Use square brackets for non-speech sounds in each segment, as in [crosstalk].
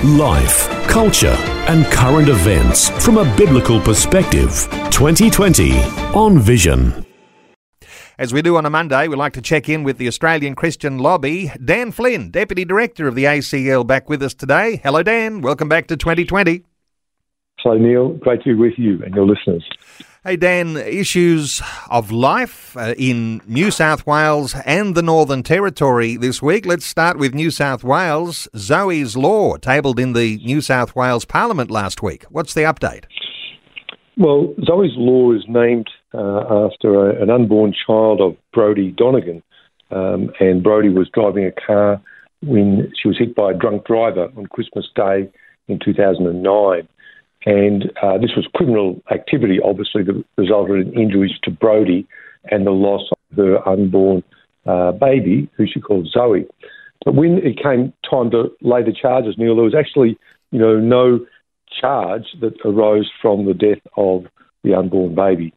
Life, culture, and current events from a biblical perspective. 2020 on Vision. As we do on a Monday, we like to check in with the Australian Christian Lobby. Dan Flynn, Deputy Director of the ACL, back with us today. Hello, Dan. Welcome back to 2020. Hello, Neil. Great to be with you and your listeners. Hey, Dan, issues of life uh, in New South Wales and the Northern Territory this week. Let's start with New South Wales. Zoe's Law, tabled in the New South Wales Parliament last week. What's the update? Well, Zoe's Law is named uh, after a, an unborn child of Brodie Donegan. Um, and Brodie was driving a car when she was hit by a drunk driver on Christmas Day in 2009. And uh, this was criminal activity, obviously, that resulted in injuries to Brodie and the loss of her unborn uh, baby, who she called Zoe. But when it came time to lay the charges, Neil, there was actually, you know, no charge that arose from the death of the unborn baby.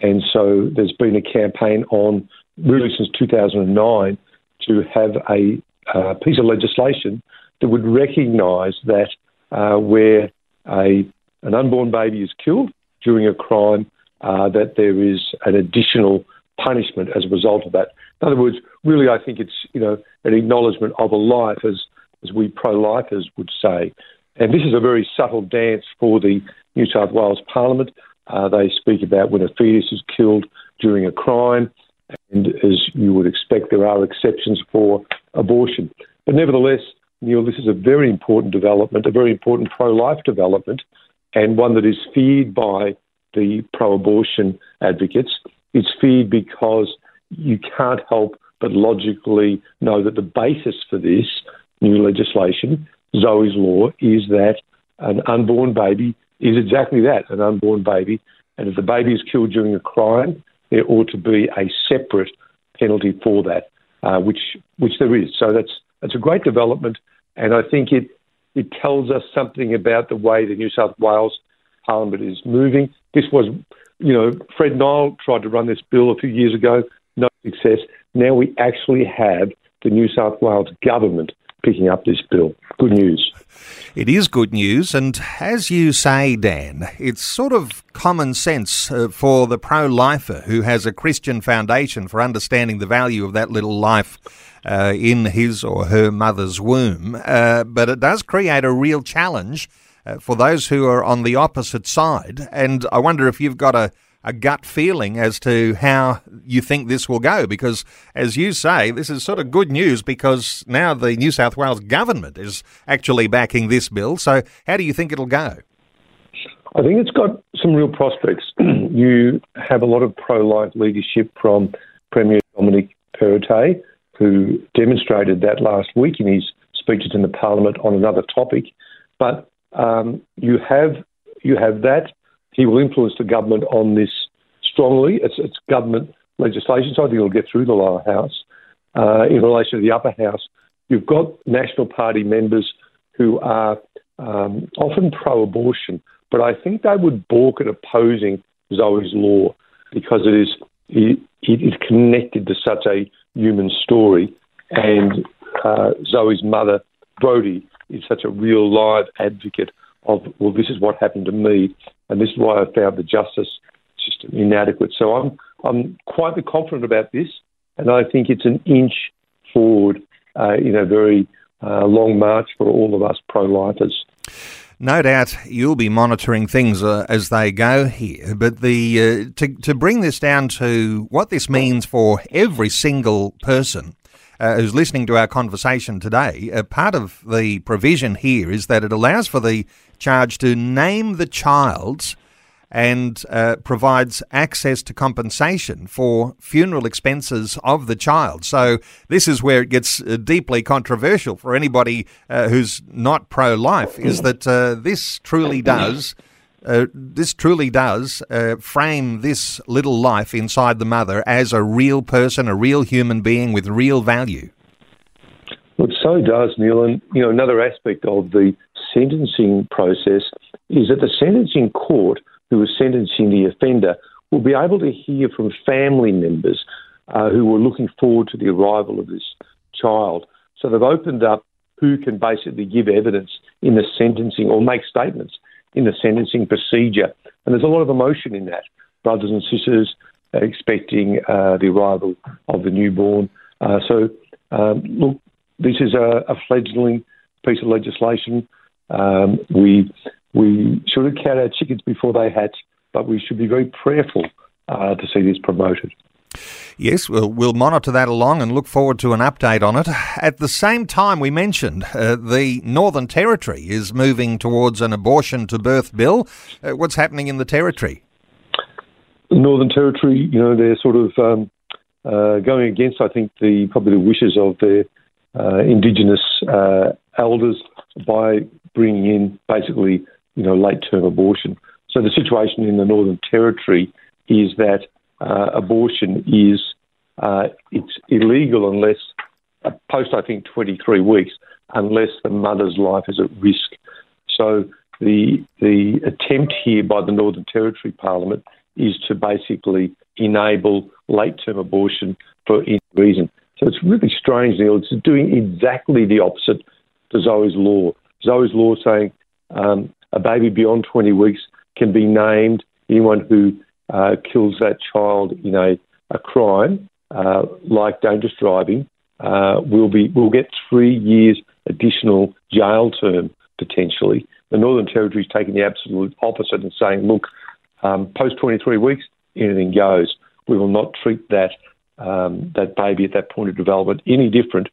And so there's been a campaign on, really since 2009, to have a uh, piece of legislation that would recognise that uh, where a an unborn baby is killed during a crime, uh, that there is an additional punishment as a result of that. In other words, really, I think it's you know an acknowledgement of a life, as as we pro-lifers would say. And this is a very subtle dance for the New South Wales Parliament. Uh, they speak about when a fetus is killed during a crime, and as you would expect, there are exceptions for abortion. But nevertheless, Neil, this is a very important development, a very important pro-life development, and one that is feared by the pro abortion advocates. It's feared because you can't help but logically know that the basis for this new legislation, Zoe's Law, is that an unborn baby is exactly that an unborn baby. And if the baby is killed during a crime, there ought to be a separate penalty for that, uh, which which there is. So that's that's a great development, and I think it it tells us something about the way the New South Wales Parliament is moving. This was, you know, Fred Nile tried to run this bill a few years ago, no success. Now we actually have the New South Wales government picking up this bill. Good news. It is good news, and as you say, Dan, it's sort of common sense uh, for the pro lifer who has a Christian foundation for understanding the value of that little life uh, in his or her mother's womb. Uh, but it does create a real challenge uh, for those who are on the opposite side. And I wonder if you've got a, a gut feeling as to how you think this will go. Because, as you say, this is sort of good news because now the New South Wales government is actually backing this bill. So, how do you think it'll go? I think it's got some real prospects. [clears throat] you have a lot of pro life leadership from Premier Dominic Perrottet, who demonstrated that last week in his speeches in the Parliament on another topic. But um, you have you have that. He will influence the government on this strongly. It's, it's government legislation, so I think it'll get through the lower house. Uh, in relation to the upper house, you've got National Party members who are um, often pro-abortion, but I think they would balk at opposing Zoe's law because it is it, it is connected to such a human story. And uh, Zoe's mother, Brodie, is such a real live advocate of, well, this is what happened to me, and this is why I found the justice system inadequate. So I'm, I'm quite confident about this, and I think it's an inch forward uh, in a very uh, long march for all of us pro lifers. No doubt you'll be monitoring things uh, as they go here, but the uh, to to bring this down to what this means for every single person uh, who's listening to our conversation today, uh, part of the provision here is that it allows for the charge to name the child and uh, provides access to compensation for funeral expenses of the child. So, this is where it gets uh, deeply controversial for anybody uh, who's not pro life, is that uh, this truly does uh, this truly does uh, frame this little life inside the mother as a real person, a real human being with real value. Well, it so does, Neil. And, you know, another aspect of the sentencing process is that the sentencing court who is sentencing the offender will be able to hear from family members uh, who were looking forward to the arrival of this child. So they've opened up who can basically give evidence in the sentencing or make statements in the sentencing procedure. And there's a lot of emotion in that. Brothers and sisters expecting uh, the arrival of the newborn. Uh, so, um, look, this is a, a, fledgling piece of legislation. Um, we we should have count our chickens before they hatch, but we should be very prayerful uh, to see this promoted. Yes, we'll, we'll monitor that along and look forward to an update on it. At the same time, we mentioned uh, the Northern Territory is moving towards an abortion to birth bill. Uh, what's happening in the Territory? Northern Territory, you know, they're sort of um, uh, going against, I think, the probably the wishes of their uh, Indigenous uh, elders by bringing in basically, you know, late term abortion. So the situation in the Northern Territory is that uh, abortion is uh, it's illegal unless uh, post I think 23 weeks, unless the mother's life is at risk. So the the attempt here by the Northern Territory Parliament is to basically enable late term abortion for any reason. So it's really strange, Neil. It's doing exactly the opposite to Zoe's law. Zoe's law saying um, a baby beyond 20 weeks can be named anyone who uh, kills that child in a, a crime uh, like dangerous driving uh, will be will get three years additional jail term potentially. The Northern Territory is taking the absolute opposite and saying, look, um, post 23 weeks, anything goes. We will not treat that um, that baby at that point of development any different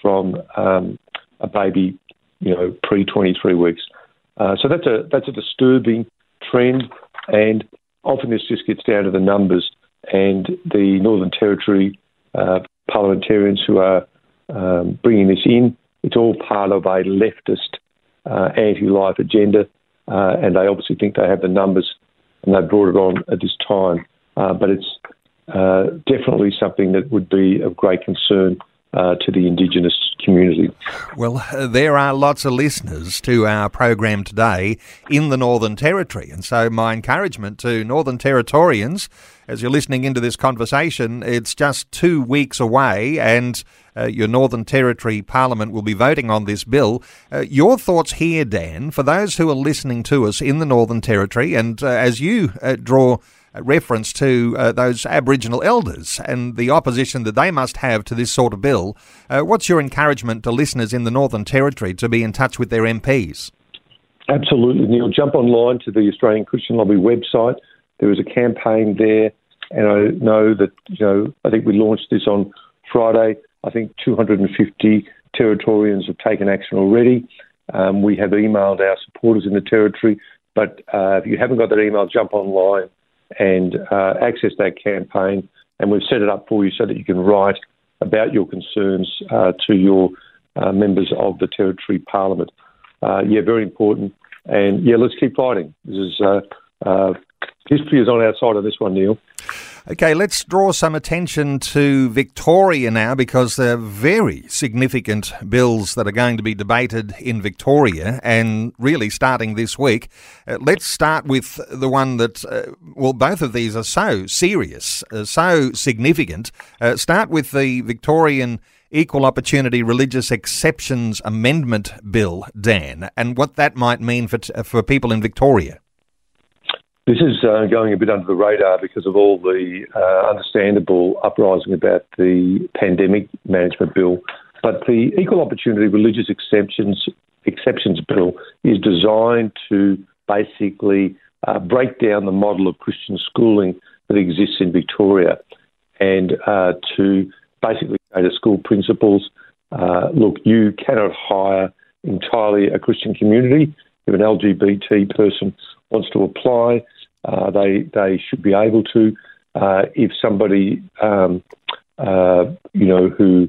from um, a baby, you know, pre 23 weeks. Uh, so that's a that's a disturbing trend, and often this just gets down to the numbers. And the Northern Territory uh, parliamentarians who are um, bringing this in, it's all part of a leftist uh, anti-life agenda, uh, and they obviously think they have the numbers, and they brought it on at this time. Uh, but it's uh, definitely something that would be of great concern uh, to the Indigenous community. Well, there are lots of listeners to our program today in the Northern Territory, and so my encouragement to Northern Territorians, as you're listening into this conversation, it's just two weeks away, and uh, your Northern Territory Parliament will be voting on this bill. Uh, your thoughts here, Dan, for those who are listening to us in the Northern Territory, and uh, as you uh, draw reference to uh, those Aboriginal elders and the opposition that they must have to this sort of bill. Uh, what's your encouragement to listeners in the Northern Territory to be in touch with their MPs? Absolutely, Neil. Jump online to the Australian Christian Lobby website. There is a campaign there, and I know that you know. I think we launched this on Friday. I think 250 Territorians have taken action already. Um, we have emailed our supporters in the Territory, but uh, if you haven't got that email, jump online and uh, access that campaign. And we've set it up for you so that you can write about your concerns uh, to your uh, members of the Territory Parliament. Uh, yeah, very important. And yeah, let's keep fighting. This is uh, uh, history is on our side of this one, Neil. Okay, let's draw some attention to Victoria now because there are very significant bills that are going to be debated in Victoria and really starting this week. Uh, let's start with the one that, uh, well, both of these are so serious, uh, so significant. Uh, start with the Victorian Equal Opportunity Religious Exceptions Amendment Bill, Dan, and what that might mean for, t- for people in Victoria. This is uh, going a bit under the radar because of all the uh, understandable uprising about the pandemic management bill. But the Equal Opportunity Religious Exceptions Exceptions Bill is designed to basically uh, break down the model of Christian schooling that exists in Victoria and uh, to basically say to school principals, uh, look, you cannot hire entirely a Christian community. If an LGBT person wants to apply, uh, they they should be able to. Uh, if somebody um, uh, you know who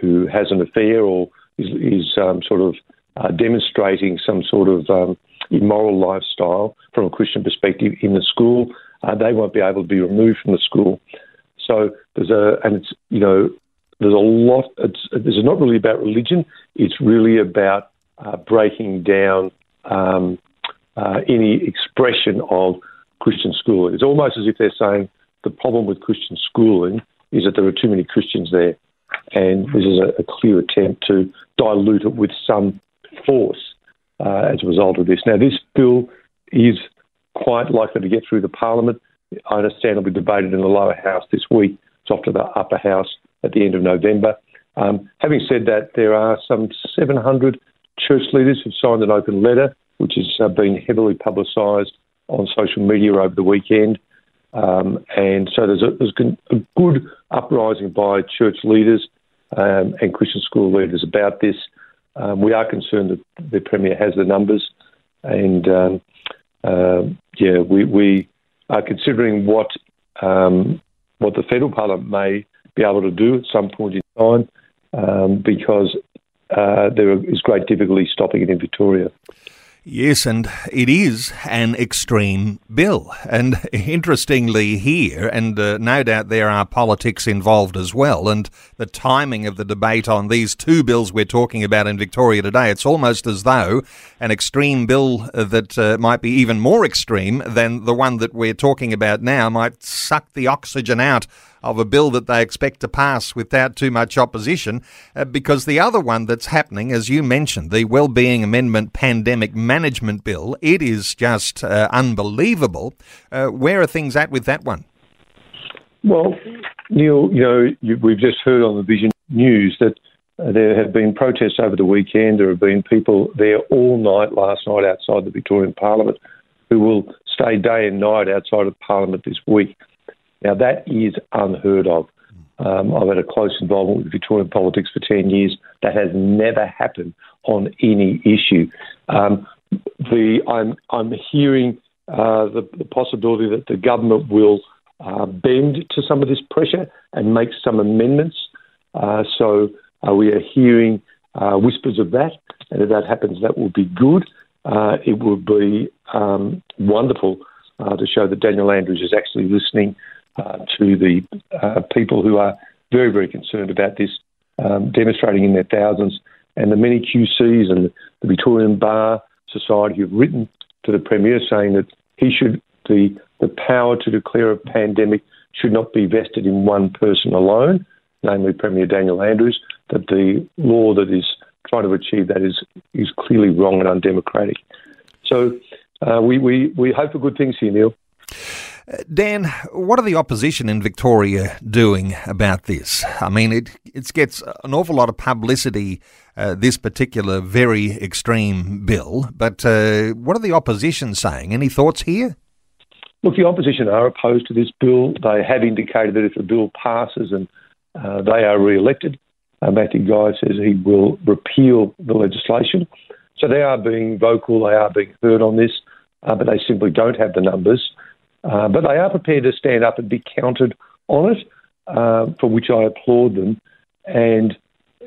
who has an affair or is, is um, sort of uh, demonstrating some sort of um, immoral lifestyle from a Christian perspective in the school, uh, they won't be able to be removed from the school. So there's a, and it's, you know, there's a lot, it's, it's not really about religion, it's really about uh, breaking down um, any expression of Christian schooling. It's almost as if they're saying the problem with Christian schooling is that there are too many Christians there. And this is a, a clear attempt to dilute it with some force uh, as a result of this. Now, this bill is quite likely to get through the Parliament. I understand it'll be debated in the lower house this week. It's off to the upper house at the end of November. Um, having said that, there are some 700 church leaders who've signed an open letter, which has uh, been heavily publicised on social media over the weekend. Um, and so there's, a, there's a good uprising by church leaders um, and Christian school leaders about this. Um, we are concerned that the Premier has the numbers, and um, uh, yeah, we, we are considering what um, what the federal parliament may be able to do at some point in time, um, because uh, there is great difficulty stopping it in Victoria. Yes, and it is an extreme bill. And interestingly, here, and uh, no doubt there are politics involved as well, and the timing of the debate on these two bills we're talking about in Victoria today, it's almost as though an extreme bill that uh, might be even more extreme than the one that we're talking about now might suck the oxygen out of a bill that they expect to pass without too much opposition, uh, because the other one that's happening, as you mentioned, the Wellbeing Amendment Pandemic Management Bill, it is just uh, unbelievable. Uh, where are things at with that one? Well, Neil, you know, you, we've just heard on the Vision News that uh, there have been protests over the weekend. There have been people there all night last night outside the Victorian Parliament who will stay day and night outside of Parliament this week. Now, that is unheard of. Um, I've had a close involvement with Victorian politics for 10 years. That has never happened on any issue. Um, the, I'm, I'm hearing uh, the, the, possibility that the government will uh, bend to some of this pressure and make some amendments. Uh, so uh, we are hearing uh, whispers of that, and if that happens, that will be good. Uh, it will be um, wonderful to show that Daniel Andrews is actually listening uh, to the uh, people who are very, very concerned about this, um, demonstrating in their thousands, and the many QCs and the Victorian Bar Society who've written to the Premier saying that he should the the power to declare a pandemic should not be vested in one person alone, namely Premier Daniel Andrews. That the law that is trying to achieve that is is clearly wrong and undemocratic. So uh, we, we we hope for good things here, Neil. Dan, what are the opposition in Victoria doing about this? I mean, it it gets an awful lot of publicity, uh, this particular very extreme bill, but uh, what are the opposition saying? Any thoughts here? Look, the opposition are opposed to this bill. They have indicated that if the bill passes and uh, they are re-elected, uh, Matthew Guy says he will repeal the legislation. So they are being vocal, they are being heard on this, uh, but they simply don't have the numbers. Uh, but they are prepared to stand up and be counted on it, uh, for which I applaud them. And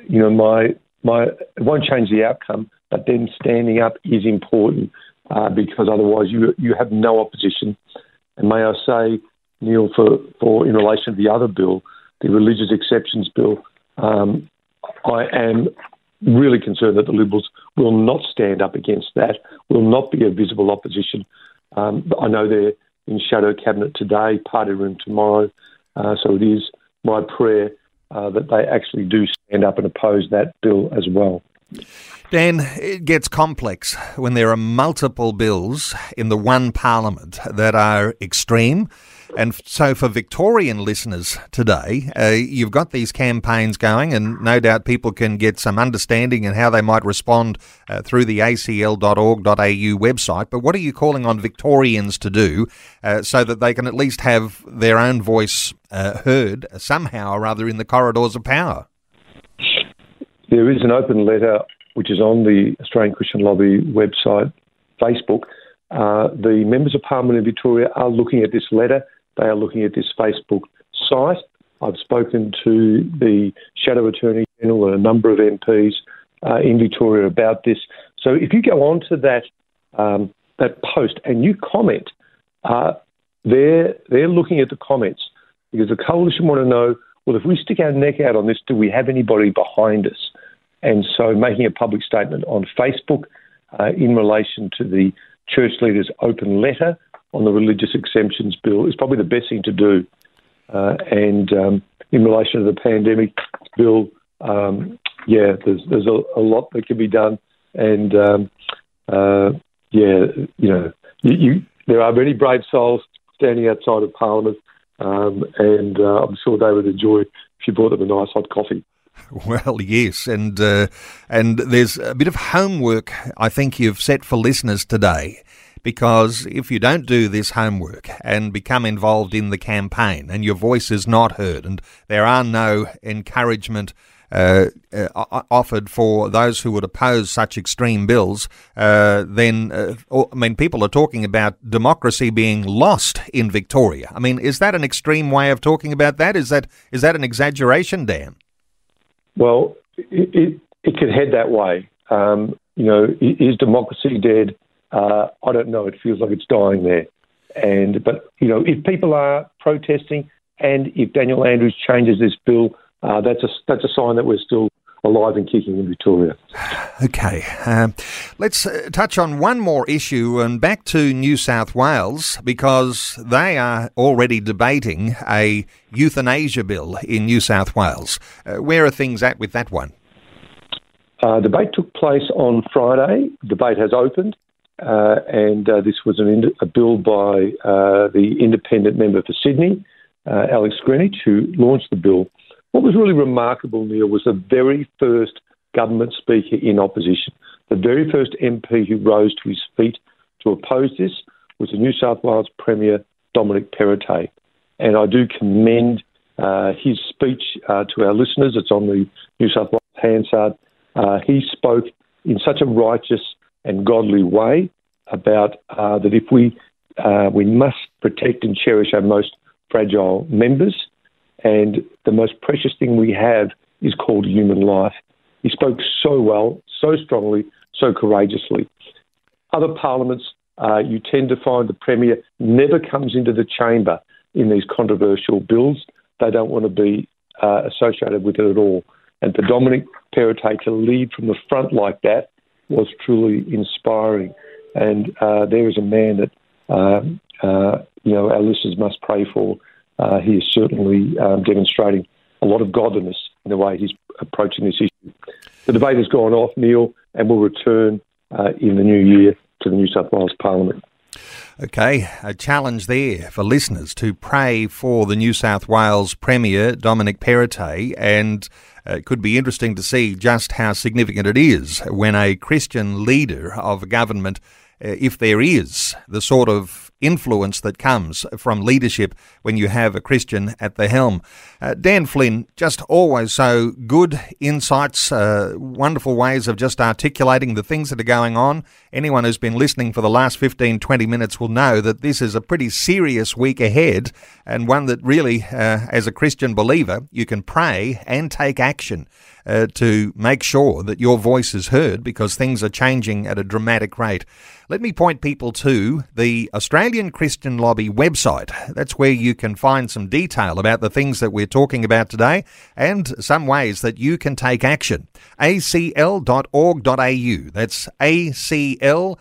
you know, my my it won't change the outcome, but then standing up is important uh, because otherwise you you have no opposition. And may I say, Neil, for, for in relation to the other bill, the religious exceptions bill, um, I am really concerned that the Liberals will not stand up against that, will not be a visible opposition. Um, I know they're in shadow cabinet today, party room tomorrow. Uh, so it is my prayer uh, that they actually do stand up and oppose that bill as well. Dan, it gets complex when there are multiple bills in the one parliament that are extreme and so, for Victorian listeners today, uh, you've got these campaigns going, and no doubt people can get some understanding and how they might respond uh, through the acl.org.au website. But what are you calling on Victorians to do uh, so that they can at least have their own voice uh, heard somehow or other in the corridors of power? There is an open letter which is on the Australian Christian Lobby website, Facebook. Uh, the members of Parliament in Victoria are looking at this letter. They are looking at this Facebook site. I've spoken to the Shadow Attorney General and a number of MPs uh, in Victoria about this. So if you go onto that um, that post and you comment, uh, they're they're looking at the comments because the coalition want to know. Well, if we stick our neck out on this, do we have anybody behind us? And so, making a public statement on Facebook uh, in relation to the church leaders' open letter on the religious exemptions bill is probably the best thing to do. Uh, and um, in relation to the pandemic bill, um, yeah, there's there's a, a, lot that can be done, and um, uh, yeah, you know, you, you, there are many brave souls standing outside of Parliament, um, and uh, I'm sure they would enjoy if you brought them a nice hot coffee. [laughs] Well, yes, and uh, and there's a bit of homework I think you've set for listeners today, because if you don't do this homework and become involved in the campaign, and your voice is not heard, and there are no encouragement uh, uh, offered for those who would oppose such extreme bills, uh, then uh, I mean, people are talking about democracy being lost in Victoria. I mean, is that an extreme way of talking about that? Is that is that an exaggeration, Dan? Well, it, it, it could head that way. Um, you know, is democracy dead? Uh, I don't know. It feels like it's dying there. And but you know, if people are protesting, and if Daniel Andrews changes this bill, uh, that's a that's a sign that we're still alive and kicking in Victoria. Okay, um, let's uh, touch on one more issue and back to New South Wales because they are already debating a euthanasia bill in New South Wales. Uh, where are things at with that one? Uh, debate took place on Friday. Debate has opened, uh, and uh, this was ind- a bill by uh, the independent member for Sydney, Alex Greenwich, who launched the bill. What was really remarkable, Neil, was the very first government speaker in opposition. The very first MP who rose to his feet to oppose this was the New South Wales Premier, Dominic Perrottet. And I do commend uh, his speech uh, to our listeners. It's on the New South Wales Hansard. Uh, he spoke in such a righteous and godly way about uh, that if we uh, we must protect and cherish our most fragile members, and the most precious thing we have is called human life. He spoke so well, so strongly, so courageously. Other parliaments, uh, you tend to find the Premier never comes into the chamber in these controversial bills. They don't want to be uh, associated with it at all. And for Dominic Perrottet to lead from the front like that was truly inspiring. And uh, there is a man that um, uh, you know our listeners must pray for uh, he is certainly um, demonstrating a lot of godliness in the way he's approaching this issue. The debate has gone off, Neil, and will return uh, in the new year to the New South Wales Parliament. Okay, a challenge there for listeners to pray for the New South Wales Premier, Dominic Perrottet, and uh, it could be interesting to see just how significant it is when a Christian leader of a government, uh, if there is the sort of influence that comes from leadership when you have a Christian at the helm. Uh, Dan Flynn, just always so good insights, uh, wonderful ways of just articulating the things that are going on. Anyone who's been listening for the last 15, 20 minutes will know that this is a pretty serious week ahead and one that really, uh, as a Christian believer, you can pray and take action uh, to make sure that your voice is heard because things are changing at a dramatic rate. Let me point people to the Australian Christian Lobby website. That's where you can find some detail about the things that we're talking about today and some ways that you can take action. acl.org.au. That's acl.org.au.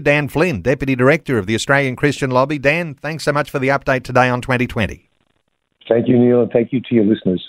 Dan Flynn, Deputy Director of the Australian Christian Lobby. Dan, thanks so much for the update today on 2020. Thank you, Neil, and thank you to your listeners.